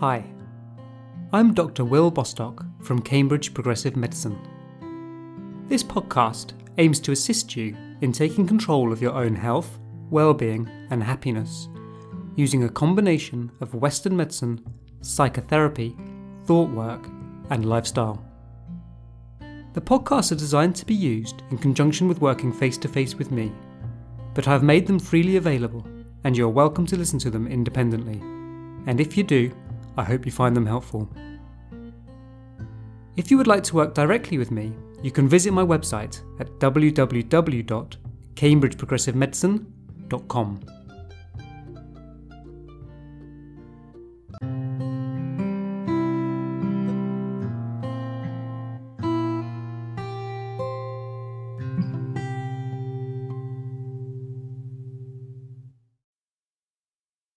Hi, I'm Dr. Will Bostock from Cambridge Progressive Medicine. This podcast aims to assist you in taking control of your own health, well-being, and happiness using a combination of Western medicine, psychotherapy, thought work, and lifestyle. The podcasts are designed to be used in conjunction with working face to face with me, but I've made them freely available, and you're welcome to listen to them independently. And if you do, I hope you find them helpful. If you would like to work directly with me, you can visit my website at www.cambridgeprogressivemedicine.com.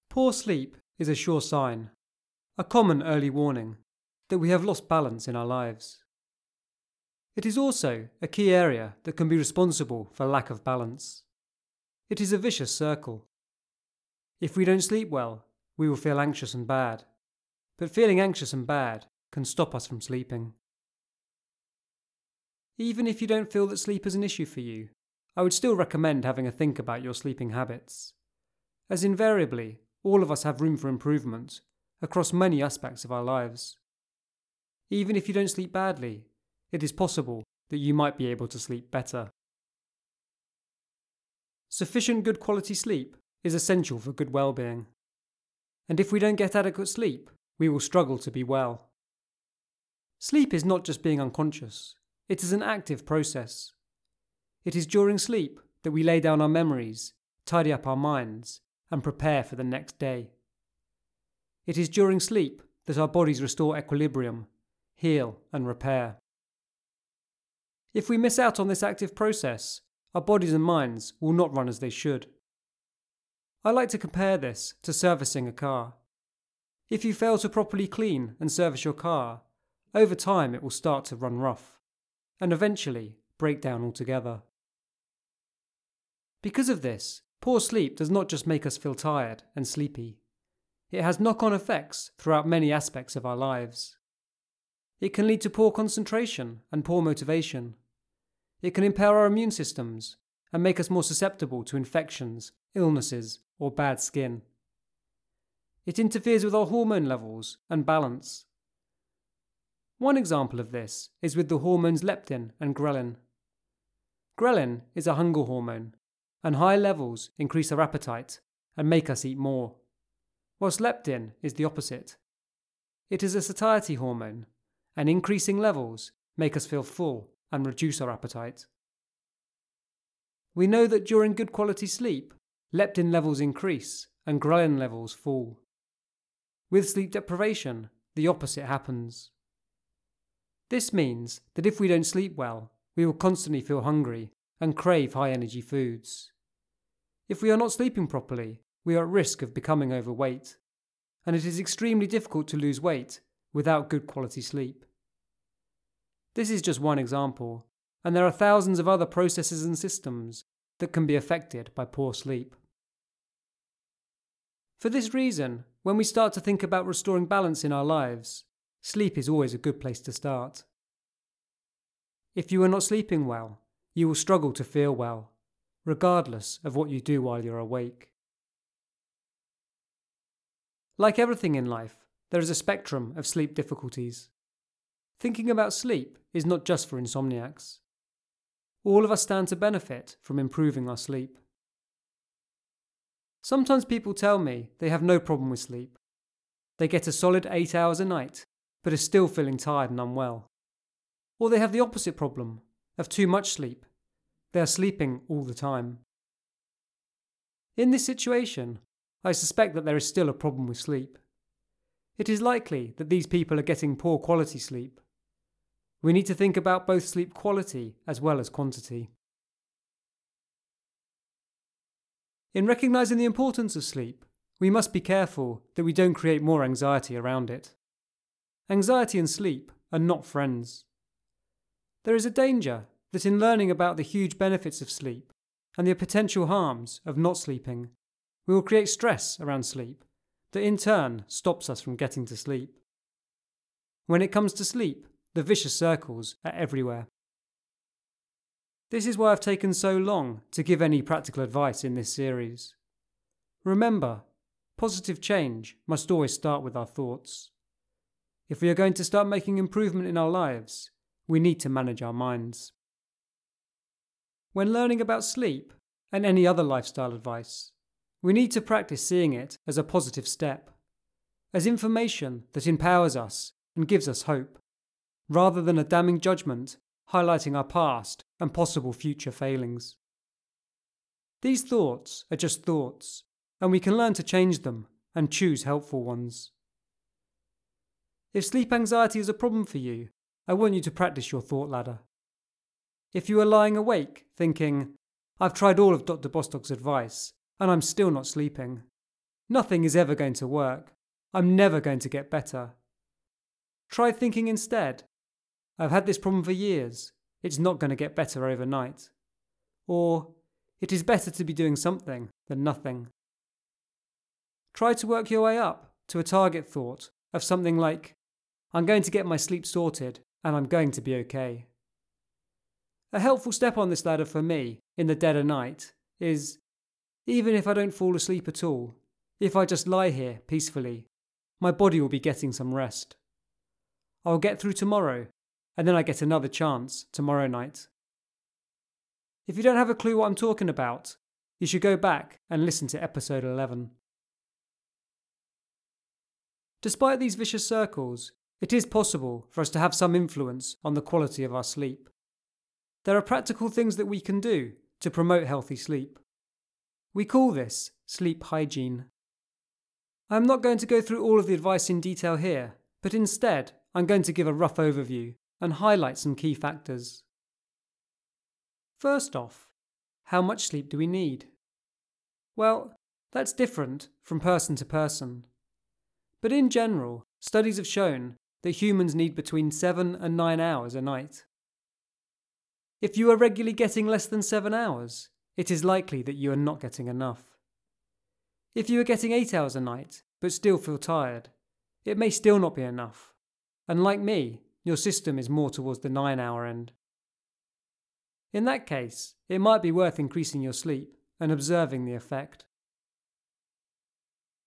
Poor sleep is a sure sign, a common early warning, that we have lost balance in our lives. It is also a key area that can be responsible for lack of balance. It is a vicious circle. If we don't sleep well, we will feel anxious and bad, but feeling anxious and bad can stop us from sleeping. Even if you don't feel that sleep is an issue for you, I would still recommend having a think about your sleeping habits, as invariably all of us have room for improvement across many aspects of our lives. Even if you don't sleep badly, it is possible that you might be able to sleep better. Sufficient good quality sleep is essential for good well-being. And if we don't get adequate sleep, we will struggle to be well. Sleep is not just being unconscious, it is an active process. It is during sleep that we lay down our memories, tidy up our minds, and prepare for the next day. It is during sleep that our bodies restore equilibrium, heal, and repair. If we miss out on this active process, our bodies and minds will not run as they should. I like to compare this to servicing a car. If you fail to properly clean and service your car, over time it will start to run rough, and eventually break down altogether. Because of this, poor sleep does not just make us feel tired and sleepy, it has knock on effects throughout many aspects of our lives. It can lead to poor concentration and poor motivation. It can impair our immune systems and make us more susceptible to infections, illnesses, or bad skin. It interferes with our hormone levels and balance. One example of this is with the hormones leptin and ghrelin. Ghrelin is a hunger hormone, and high levels increase our appetite and make us eat more, whilst leptin is the opposite. It is a satiety hormone and increasing levels make us feel full and reduce our appetite. We know that during good quality sleep, leptin levels increase and ghrelin levels fall. With sleep deprivation, the opposite happens. This means that if we don't sleep well, we will constantly feel hungry and crave high energy foods. If we are not sleeping properly, we are at risk of becoming overweight, and it is extremely difficult to lose weight without good quality sleep. This is just one example, and there are thousands of other processes and systems that can be affected by poor sleep. For this reason, when we start to think about restoring balance in our lives, sleep is always a good place to start. If you are not sleeping well, you will struggle to feel well, regardless of what you do while you're awake. Like everything in life, there is a spectrum of sleep difficulties. Thinking about sleep is not just for insomniacs. All of us stand to benefit from improving our sleep. Sometimes people tell me they have no problem with sleep. They get a solid 8 hours a night, but are still feeling tired and unwell. Or they have the opposite problem of too much sleep. They are sleeping all the time. In this situation, I suspect that there is still a problem with sleep. It is likely that these people are getting poor quality sleep we need to think about both sleep quality as well as quantity. In recognizing the importance of sleep, we must be careful that we don't create more anxiety around it. Anxiety and sleep are not friends. There is a danger that in learning about the huge benefits of sleep and the potential harms of not sleeping, we will create stress around sleep that in turn stops us from getting to sleep. When it comes to sleep, the vicious circles are everywhere. This is why I've taken so long to give any practical advice in this series. Remember, positive change must always start with our thoughts. If we are going to start making improvement in our lives, we need to manage our minds. When learning about sleep and any other lifestyle advice, we need to practice seeing it as a positive step, as information that empowers us and gives us hope, rather than a damning judgment highlighting our past and possible future failings. These thoughts are just thoughts, and we can learn to change them and choose helpful ones. If sleep anxiety is a problem for you, I want you to practice your thought ladder. If you are lying awake thinking, I've tried all of Dr. Bostock's advice and I'm still not sleeping, nothing is ever going to work. I'm never going to get better. Try thinking instead, I've had this problem for years. It's not going to get better overnight. Or, it is better to be doing something than nothing. Try to work your way up to a target thought of something like, I'm going to get my sleep sorted and I'm going to be okay. A helpful step on this ladder for me in the dead of night is even if I don't fall asleep at all, if I just lie here peacefully, my body will be getting some rest. I'll get through tomorrow, and then I get another chance tomorrow night. If you don't have a clue what I'm talking about, you should go back and listen to episode 11. Despite these vicious circles, it is possible for us to have some influence on the quality of our sleep. There are practical things that we can do to promote healthy sleep. We call this sleep hygiene. I am not going to go through all of the advice in detail here, but instead I'm going to give a rough overview and highlight some key factors. First off, how much sleep do we need? Well, that's different from person to person. But in general, studies have shown that humans need between 7 and 9 hours a night. If you are regularly getting less than 7 hours, it is likely that you are not getting enough. If you are getting 8 hours a night but still feel tired, it may still not be enough. And like me, your system is more towards the 9 hour end. In that case, it might be worth increasing your sleep and observing the effect.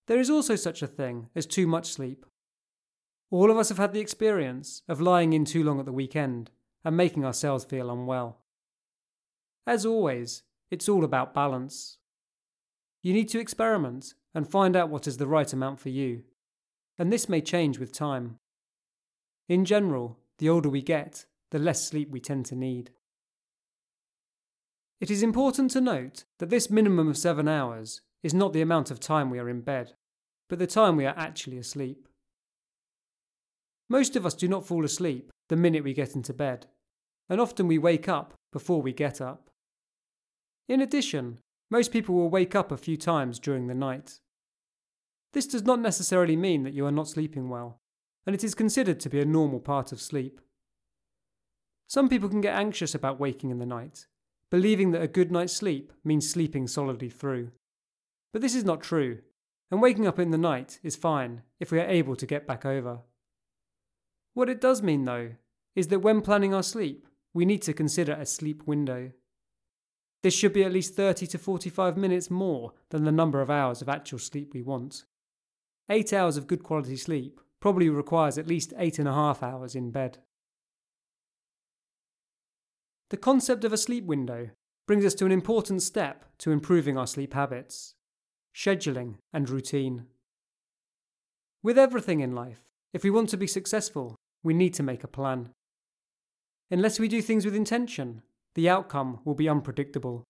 There is also such a thing as too much sleep. All of us have had the experience of lying in too long at the weekend and making ourselves feel unwell. As always, it's all about balance. You need to experiment and find out what is the right amount for you, and this may change with time. In general, the older we get, the less sleep we tend to need. It is important to note that this minimum of seven hours is not the amount of time we are in bed, but the time we are actually asleep. Most of us do not fall asleep the minute we get into bed, and often we wake up before we get up. In addition, most people will wake up a few times during the night. This does not necessarily mean that you are not sleeping well, and it is considered to be a normal part of sleep. Some people can get anxious about waking in the night, believing that a good night's sleep means sleeping solidly through. But this is not true, and waking up in the night is fine if we are able to get back over. What it does mean, though, is that when planning our sleep, we need to consider a sleep window. This should be at least 30 to 45 minutes more than the number of hours of actual sleep we want. Eight hours of good quality sleep probably requires at least eight and a half hours in bed. The concept of a sleep window brings us to an important step to improving our sleep habits scheduling and routine. With everything in life, if we want to be successful, we need to make a plan. Unless we do things with intention, the outcome will be unpredictable.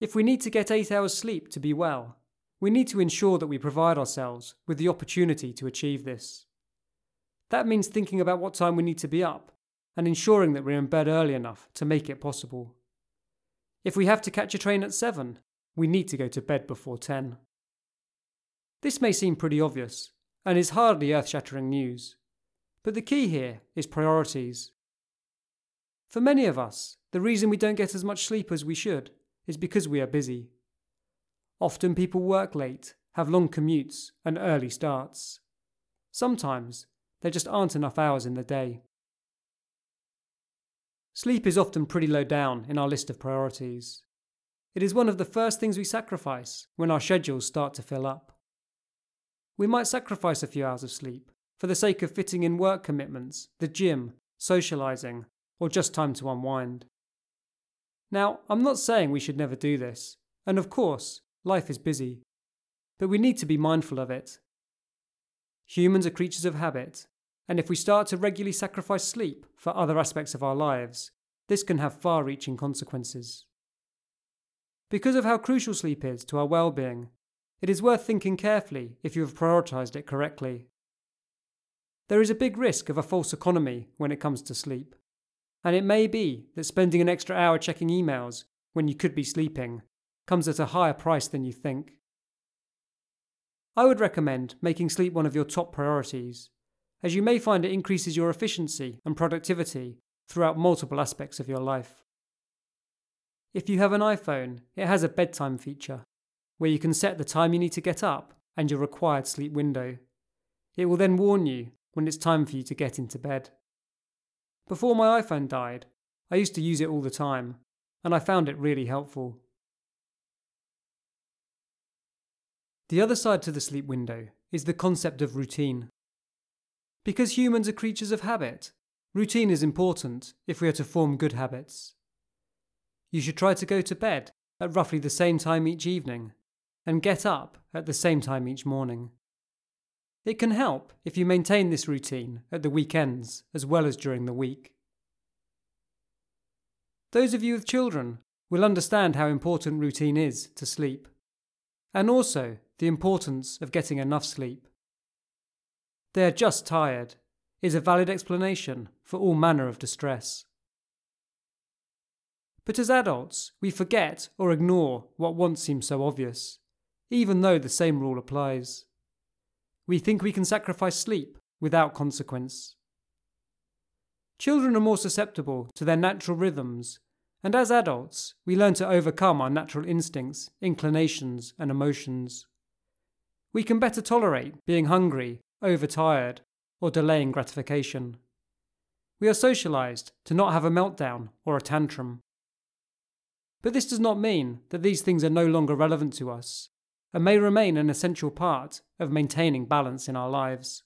If we need to get eight hours sleep to be well, we need to ensure that we provide ourselves with the opportunity to achieve this. That means thinking about what time we need to be up and ensuring that we're in bed early enough to make it possible. If we have to catch a train at 7, we need to go to bed before 10. This may seem pretty obvious and is hardly earth shattering news, but the key here is priorities. For many of us, the reason we don't get as much sleep as we should is because we are busy. Often people work late, have long commutes and early starts. Sometimes there just aren't enough hours in the day. Sleep is often pretty low down in our list of priorities. It is one of the first things we sacrifice when our schedules start to fill up. We might sacrifice a few hours of sleep for the sake of fitting in work commitments, the gym, socialising, or just time to unwind. Now, I'm not saying we should never do this, and of course, life is busy. But we need to be mindful of it. Humans are creatures of habit, and if we start to regularly sacrifice sleep for other aspects of our lives, this can have far reaching consequences. Because of how crucial sleep is to our well being, it is worth thinking carefully if you have prioritised it correctly. There is a big risk of a false economy when it comes to sleep, and it may be that spending an extra hour checking emails when you could be sleeping comes at a higher price than you think. I would recommend making sleep one of your top priorities, as you may find it increases your efficiency and productivity throughout multiple aspects of your life. If you have an iPhone, it has a bedtime feature, where you can set the time you need to get up and your required sleep window. It will then warn you when it's time for you to get into bed. Before my iPhone died, I used to use it all the time, and I found it really helpful. The other side to the sleep window is the concept of routine. Because humans are creatures of habit, routine is important if we are to form good habits. You should try to go to bed at roughly the same time each evening and get up at the same time each morning. It can help if you maintain this routine at the weekends as well as during the week. Those of you with children will understand how important routine is to sleep, and also the importance of getting enough sleep. They are just tired is a valid explanation for all manner of distress. But as adults, we forget or ignore what once seemed so obvious, even though the same rule applies. We think we can sacrifice sleep without consequence. Children are more susceptible to their natural rhythms, and as adults, we learn to overcome our natural instincts, inclinations, and emotions. We can better tolerate being hungry, overtired, or delaying gratification. We are socialised to not have a meltdown or a tantrum. But this does not mean that these things are no longer relevant to us and may remain an essential part of maintaining balance in our lives.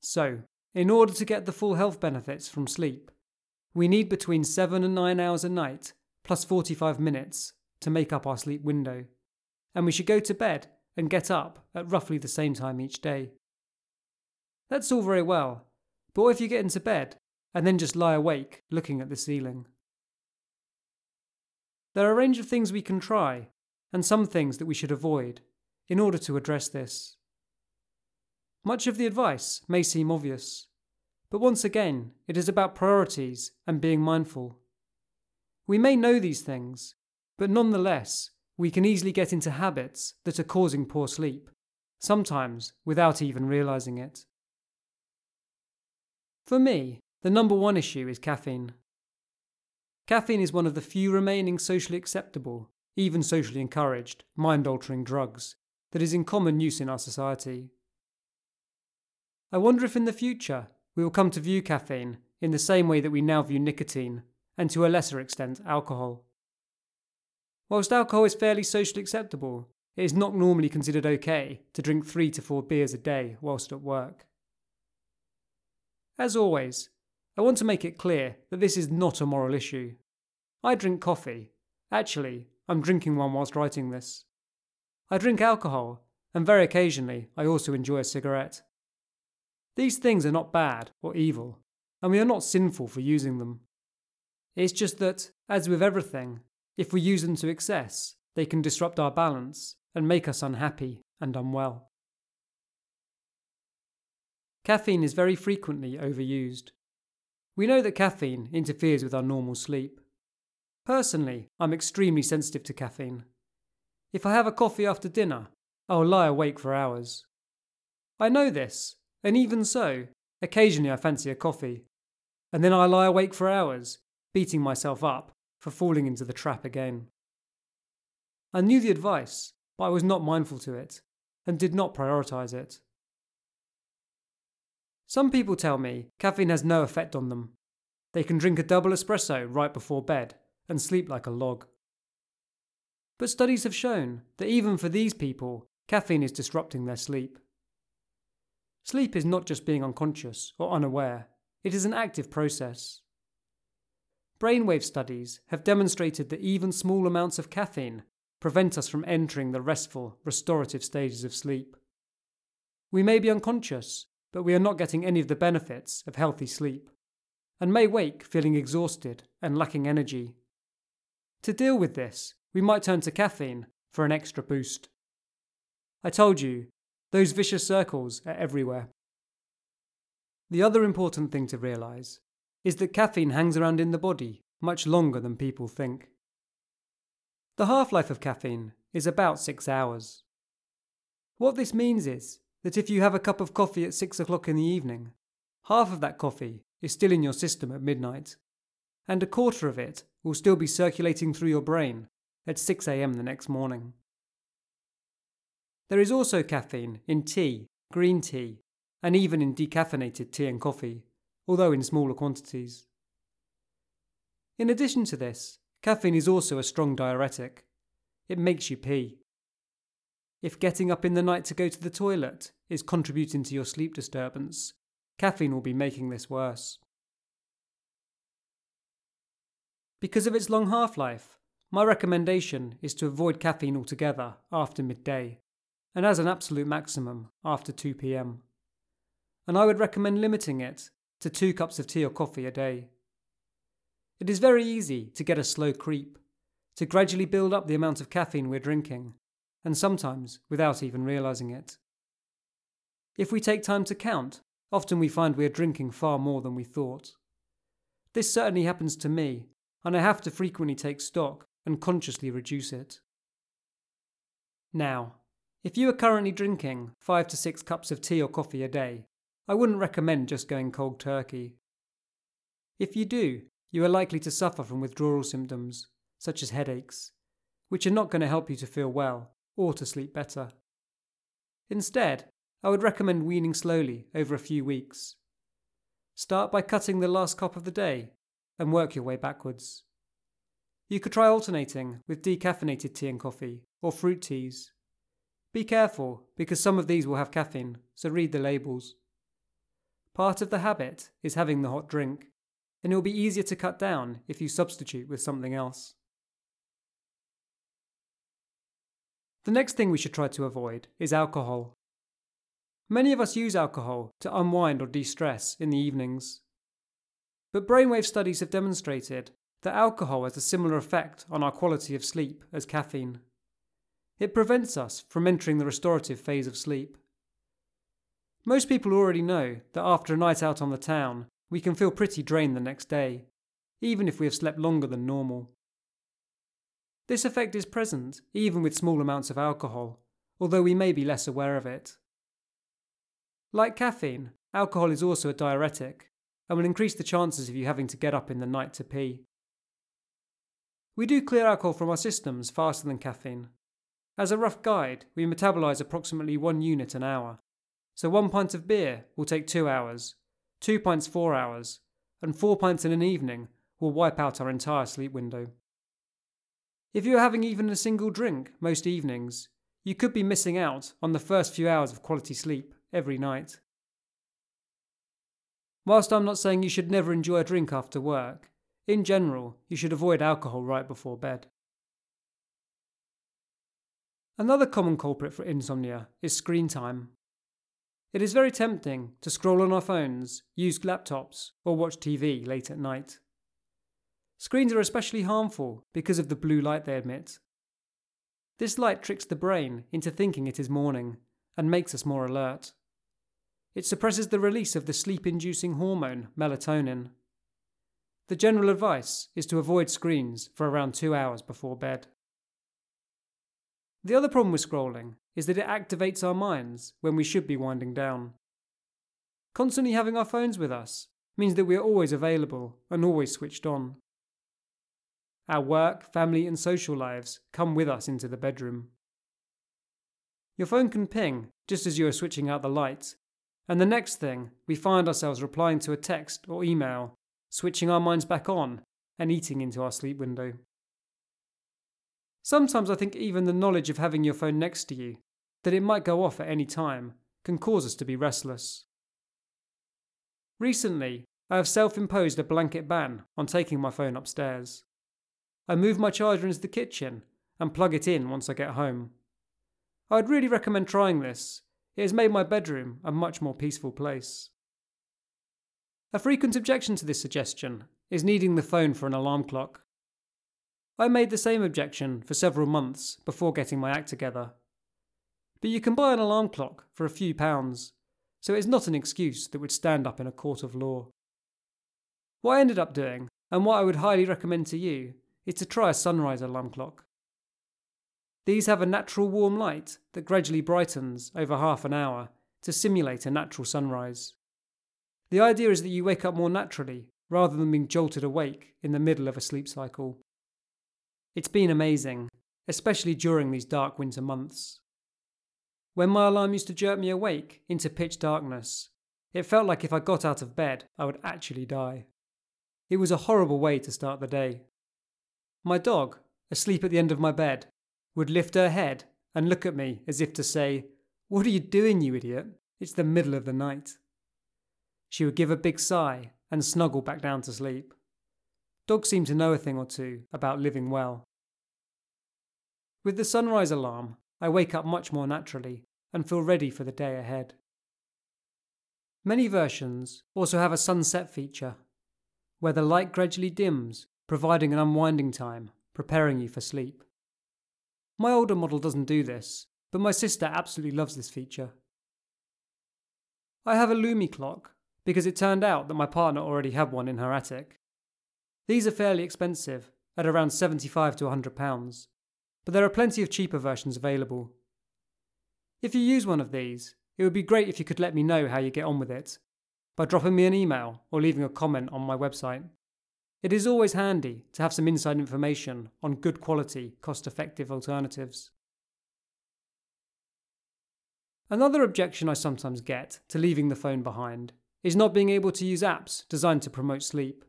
So, in order to get the full health benefits from sleep, we need between 7 and 9 hours a night plus 45 minutes to make up our sleep window, and we should go to bed and get up at roughly the same time each day. That's all very well, but what if you get into bed and then just lie awake looking at the ceiling? There are a range of things we can try, and some things that we should avoid, in order to address this. Much of the advice may seem obvious, but once again, it is about priorities and being mindful. We may know these things, but nonetheless, we can easily get into habits that are causing poor sleep, sometimes without even realizing it. For me, the number one issue is caffeine. Caffeine is one of the few remaining socially acceptable, even socially encouraged, mind altering drugs that is in common use in our society. I wonder if in the future we will come to view caffeine in the same way that we now view nicotine, and to a lesser extent, alcohol. Whilst alcohol is fairly socially acceptable, it is not normally considered okay to drink three to four beers a day whilst at work. As always, I want to make it clear that this is not a moral issue. I drink coffee. Actually, I'm drinking one whilst writing this. I drink alcohol, and very occasionally I also enjoy a cigarette. These things are not bad or evil, and we are not sinful for using them. It's just that, as with everything, if we use them to excess, they can disrupt our balance and make us unhappy and unwell. Caffeine is very frequently overused. We know that caffeine interferes with our normal sleep. Personally, I'm extremely sensitive to caffeine. If I have a coffee after dinner, I'll lie awake for hours. I know this, and even so, occasionally I fancy a coffee. And then I lie awake for hours, beating myself up for falling into the trap again. I knew the advice but I was not mindful to it and did not prioritize it. Some people tell me caffeine has no effect on them. They can drink a double espresso right before bed and sleep like a log. But studies have shown that even for these people, caffeine is disrupting their sleep. Sleep is not just being unconscious or unaware, it is an active process. Brainwave studies have demonstrated that even small amounts of caffeine prevent us from entering the restful, restorative stages of sleep. We may be unconscious, but we are not getting any of the benefits of healthy sleep, and may wake feeling exhausted and lacking energy. To deal with this, we might turn to caffeine for an extra boost. I told you, those vicious circles are everywhere. The other important thing to realise is that caffeine hangs around in the body much longer than people think. The half life of caffeine is about six hours. What this means is that if you have a cup of coffee at six o'clock in the evening, half of that coffee is still in your system at midnight, and a quarter of it will still be circulating through your brain at 6 am the next morning. There is also caffeine in tea, green tea, and even in decaffeinated tea and coffee, although in smaller quantities. In addition to this, caffeine is also a strong diuretic. It makes you pee. If getting up in the night to go to the toilet is contributing to your sleep disturbance, caffeine will be making this worse. Because of its long half life, my recommendation is to avoid caffeine altogether after midday, and as an absolute maximum after 2 pm. And I would recommend limiting it to two cups of tea or coffee a day. It is very easy to get a slow creep, to gradually build up the amount of caffeine we're drinking, and sometimes without even realizing it. If we take time to count, often we find we are drinking far more than we thought. This certainly happens to me, and I have to frequently take stock and consciously reduce it. Now, if you are currently drinking 5 to 6 cups of tea or coffee a day, I wouldn't recommend just going cold turkey. If you do, you are likely to suffer from withdrawal symptoms, such as headaches, which are not going to help you to feel well or to sleep better. Instead, I would recommend weaning slowly over a few weeks. Start by cutting the last cup of the day and work your way backwards. You could try alternating with decaffeinated tea and coffee or fruit teas. Be careful because some of these will have caffeine, so read the labels. Part of the habit is having the hot drink, and it will be easier to cut down if you substitute with something else. The next thing we should try to avoid is alcohol. Many of us use alcohol to unwind or de stress in the evenings. But brainwave studies have demonstrated that alcohol has a similar effect on our quality of sleep as caffeine. It prevents us from entering the restorative phase of sleep. Most people already know that after a night out on the town, we can feel pretty drained the next day, even if we have slept longer than normal. This effect is present even with small amounts of alcohol, although we may be less aware of it. Like caffeine, alcohol is also a diuretic and will increase the chances of you having to get up in the night to pee. We do clear alcohol from our systems faster than caffeine. As a rough guide, we metabolize approximately one unit an hour, so one pint of beer will take two hours, two pints four hours, and four pints in an evening will wipe out our entire sleep window. If you are having even a single drink most evenings, you could be missing out on the first few hours of quality sleep every night. Whilst I'm not saying you should never enjoy a drink after work, in general, you should avoid alcohol right before bed. Another common culprit for insomnia is screen time. It is very tempting to scroll on our phones, use laptops, or watch TV late at night. Screens are especially harmful because of the blue light they emit. This light tricks the brain into thinking it is morning and makes us more alert. It suppresses the release of the sleep inducing hormone, melatonin. The general advice is to avoid screens for around two hours before bed. The other problem with scrolling is that it activates our minds when we should be winding down. Constantly having our phones with us means that we are always available and always switched on. Our work, family, and social lives come with us into the bedroom. Your phone can ping just as you are switching out the light, and the next thing we find ourselves replying to a text or email, switching our minds back on, and eating into our sleep window. Sometimes I think even the knowledge of having your phone next to you, that it might go off at any time, can cause us to be restless. Recently, I have self imposed a blanket ban on taking my phone upstairs. I move my charger into the kitchen and plug it in once I get home. I would really recommend trying this. It has made my bedroom a much more peaceful place. A frequent objection to this suggestion is needing the phone for an alarm clock. I made the same objection for several months before getting my act together. But you can buy an alarm clock for a few pounds, so it is not an excuse that would stand up in a court of law. What I ended up doing, and what I would highly recommend to you, is to try a sunrise alarm clock. These have a natural warm light that gradually brightens over half an hour to simulate a natural sunrise. The idea is that you wake up more naturally rather than being jolted awake in the middle of a sleep cycle. It's been amazing, especially during these dark winter months. When my alarm used to jerk me awake into pitch darkness, it felt like if I got out of bed, I would actually die. It was a horrible way to start the day. My dog, asleep at the end of my bed, would lift her head and look at me as if to say, What are you doing, you idiot? It's the middle of the night. She would give a big sigh and snuggle back down to sleep. Dogs seem to know a thing or two about living well. With the sunrise alarm, I wake up much more naturally and feel ready for the day ahead. Many versions also have a sunset feature, where the light gradually dims, providing an unwinding time, preparing you for sleep. My older model doesn't do this, but my sister absolutely loves this feature. I have a Lumie clock because it turned out that my partner already had one in her attic. These are fairly expensive, at around 75 to 100 pounds, but there are plenty of cheaper versions available. If you use one of these, it would be great if you could let me know how you get on with it by dropping me an email or leaving a comment on my website. It is always handy to have some inside information on good quality, cost effective alternatives. Another objection I sometimes get to leaving the phone behind is not being able to use apps designed to promote sleep.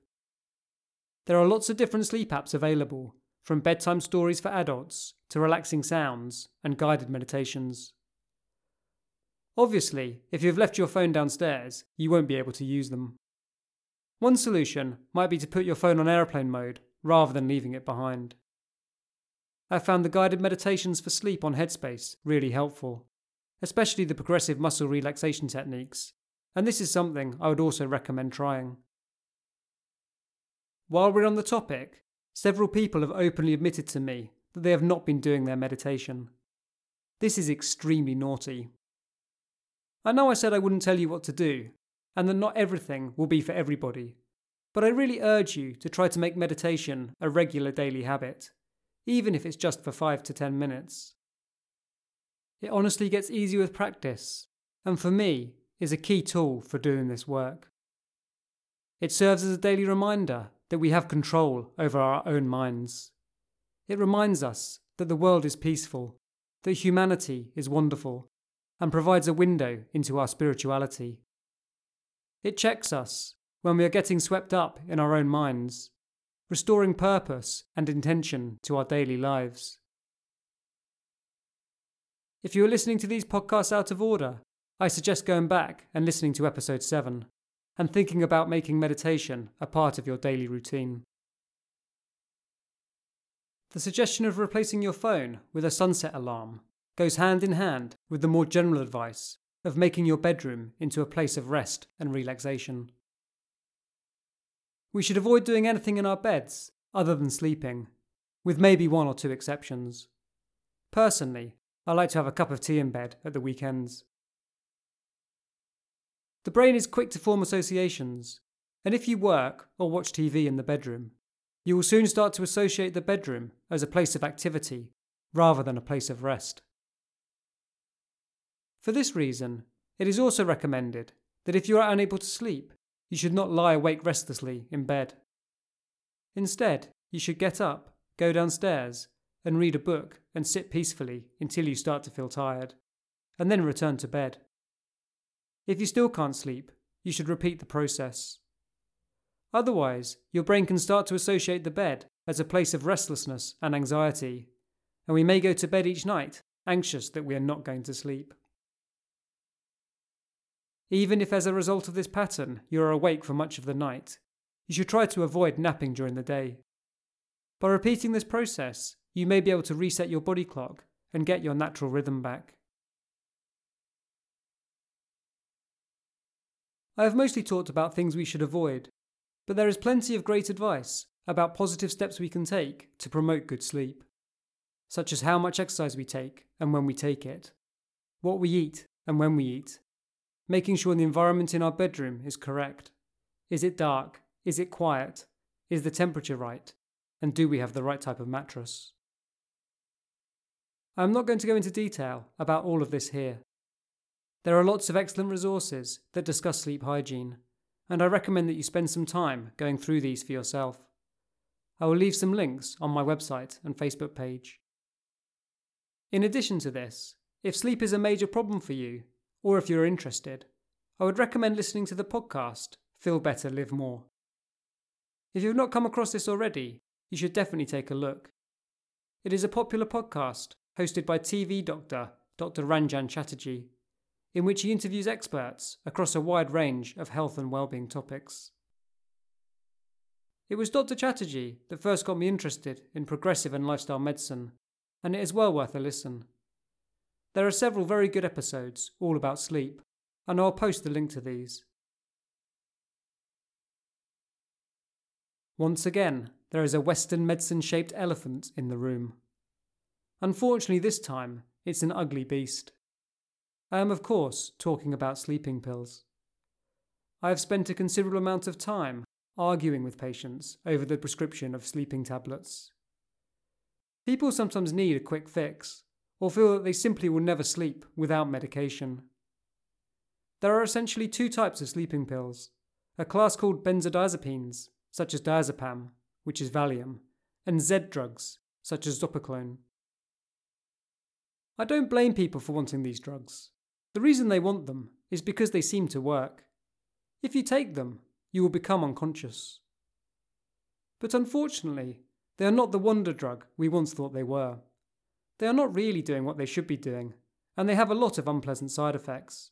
There are lots of different sleep apps available, from bedtime stories for adults to relaxing sounds and guided meditations. Obviously, if you've left your phone downstairs, you won't be able to use them. One solution might be to put your phone on airplane mode rather than leaving it behind. I found the guided meditations for sleep on Headspace really helpful, especially the progressive muscle relaxation techniques, and this is something I would also recommend trying. While we're on the topic, several people have openly admitted to me that they have not been doing their meditation. This is extremely naughty. I know I said I wouldn't tell you what to do, and that not everything will be for everybody. But I really urge you to try to make meditation a regular daily habit, even if it's just for 5 to 10 minutes. It honestly gets easier with practice, and for me, is a key tool for doing this work. It serves as a daily reminder that we have control over our own minds. It reminds us that the world is peaceful, that humanity is wonderful, and provides a window into our spirituality. It checks us when we are getting swept up in our own minds, restoring purpose and intention to our daily lives. If you are listening to these podcasts out of order, I suggest going back and listening to episode 7 and thinking about making meditation a part of your daily routine. The suggestion of replacing your phone with a sunset alarm goes hand in hand with the more general advice of making your bedroom into a place of rest and relaxation. We should avoid doing anything in our beds other than sleeping, with maybe one or two exceptions. Personally, I like to have a cup of tea in bed at the weekends. The brain is quick to form associations, and if you work or watch TV in the bedroom, you will soon start to associate the bedroom as a place of activity rather than a place of rest. For this reason, it is also recommended that if you are unable to sleep, you should not lie awake restlessly in bed. Instead, you should get up, go downstairs, and read a book and sit peacefully until you start to feel tired. and then return to bed. If you still can't sleep, you should repeat the process. Otherwise, your brain can start to associate the bed as a place of restlessness and anxiety, and we may go to bed each night anxious that we are not going to sleep. Even if, as a result of this pattern, you are awake for much of the night, you should try to avoid napping during the day. By repeating this process, you may be able to reset your body clock and get your natural rhythm back. I have mostly talked about things we should avoid, but there is plenty of great advice about positive steps we can take to promote good sleep, such as how much exercise we take and when we take it, what we eat and when we eat, making sure the environment in our bedroom is correct. Is it dark? Is it quiet? Is the temperature right? And do we have the right type of mattress? I am not going to go into detail about all of this here. There are lots of excellent resources that discuss sleep hygiene, and I recommend that you spend some time going through these for yourself. I will leave some links on my website and Facebook page. In addition to this, if sleep is a major problem for you, or if you're interested, I would recommend listening to the podcast Feel Better, Live More. If you've not come across this already, you should definitely take a look. It is a popular podcast hosted by TV doctor Dr. Rangan Chatterjee in which he interviews experts across a wide range of health and well-being topics. It was Dr. Chatterjee that first got me interested in progressive and lifestyle medicine, and it is well worth a listen. There are several very good episodes all about sleep, and I'll post the link to these. Once again, there is a Western medicine shaped elephant in the room. Unfortunately, this time, it's an ugly beast. I am, of course, talking about sleeping pills. I have spent a considerable amount of time arguing with patients over the prescription of sleeping tablets. People sometimes need a quick fix, or feel that they simply will never sleep without medication. There are essentially two types of sleeping pills a class called benzodiazepines, such as diazepam, which is Valium, and Z drugs, such as Zopiclone. I don't blame people for wanting these drugs. The reason they want them is because they seem to work. If you take them, you will become unconscious. But unfortunately, they are not the wonder drug we once thought they were. They are not really doing what they should be doing, and they have a lot of unpleasant side effects.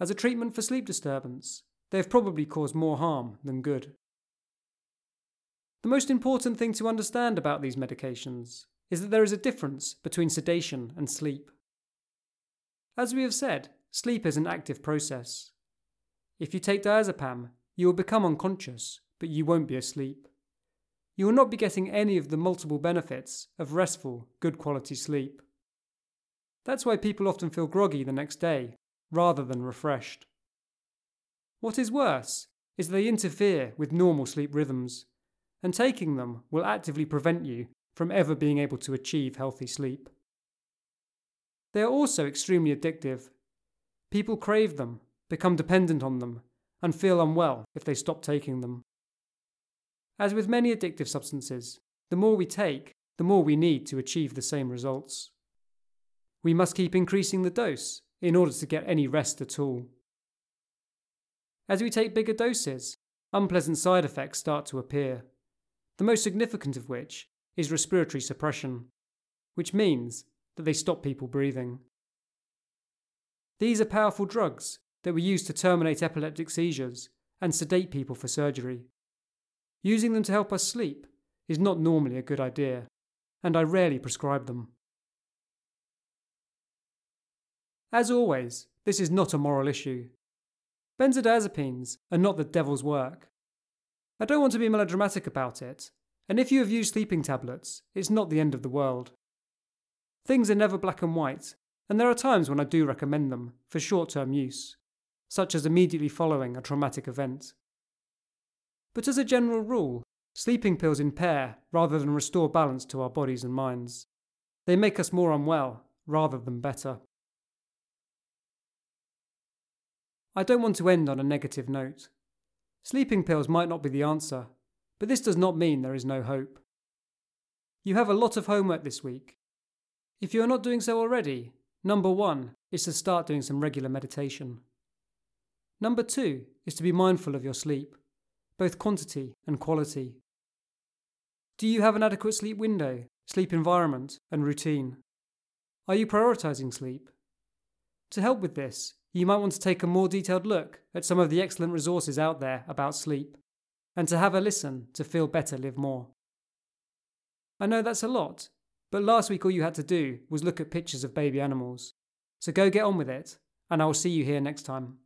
As a treatment for sleep disturbance, they have probably caused more harm than good. The most important thing to understand about these medications is that there is a difference between sedation and sleep. As we have said, sleep is an active process. If you take diazepam, you will become unconscious, but you won't be asleep. You will not be getting any of the multiple benefits of restful, good quality sleep. That's why people often feel groggy the next day, rather than refreshed. What is worse is they interfere with normal sleep rhythms, and taking them will actively prevent you from ever being able to achieve healthy sleep. They are also extremely addictive. People crave them, become dependent on them, and feel unwell if they stop taking them. As with many addictive substances, the more we take, the more we need to achieve the same results. We must keep increasing the dose in order to get any rest at all. As we take bigger doses, unpleasant side effects start to appear, the most significant of which is respiratory suppression, which means that they stop people breathing. These are powerful drugs that were used to terminate epileptic seizures and sedate people for surgery. Using them to help us sleep is not normally a good idea, and I rarely prescribe them. As always, this is not a moral issue. Benzodiazepines are not the devil's work. I don't want to be melodramatic about it, and if you have used sleeping tablets, it's not the end of the world. Things are never black and white, and there are times when I do recommend them for short term use, such as immediately following a traumatic event. But as a general rule, sleeping pills impair rather than restore balance to our bodies and minds. They make us more unwell rather than better. I don't want to end on a negative note. Sleeping pills might not be the answer, but this does not mean there is no hope. You have a lot of homework this week. If you are not doing so already, Number one is to start doing some regular meditation. Number two is to be mindful of your sleep, both quantity and quality. Do you have an adequate sleep window, sleep environment, and routine? Are you prioritizing sleep? To help with this, you might want to take a more detailed look at some of the excellent resources out there about sleep, and to have a listen to Feel Better, Live More. I know that's a lot, but last week all you had to do was look at pictures of baby animals. So go get on with it, and I will see you here next time.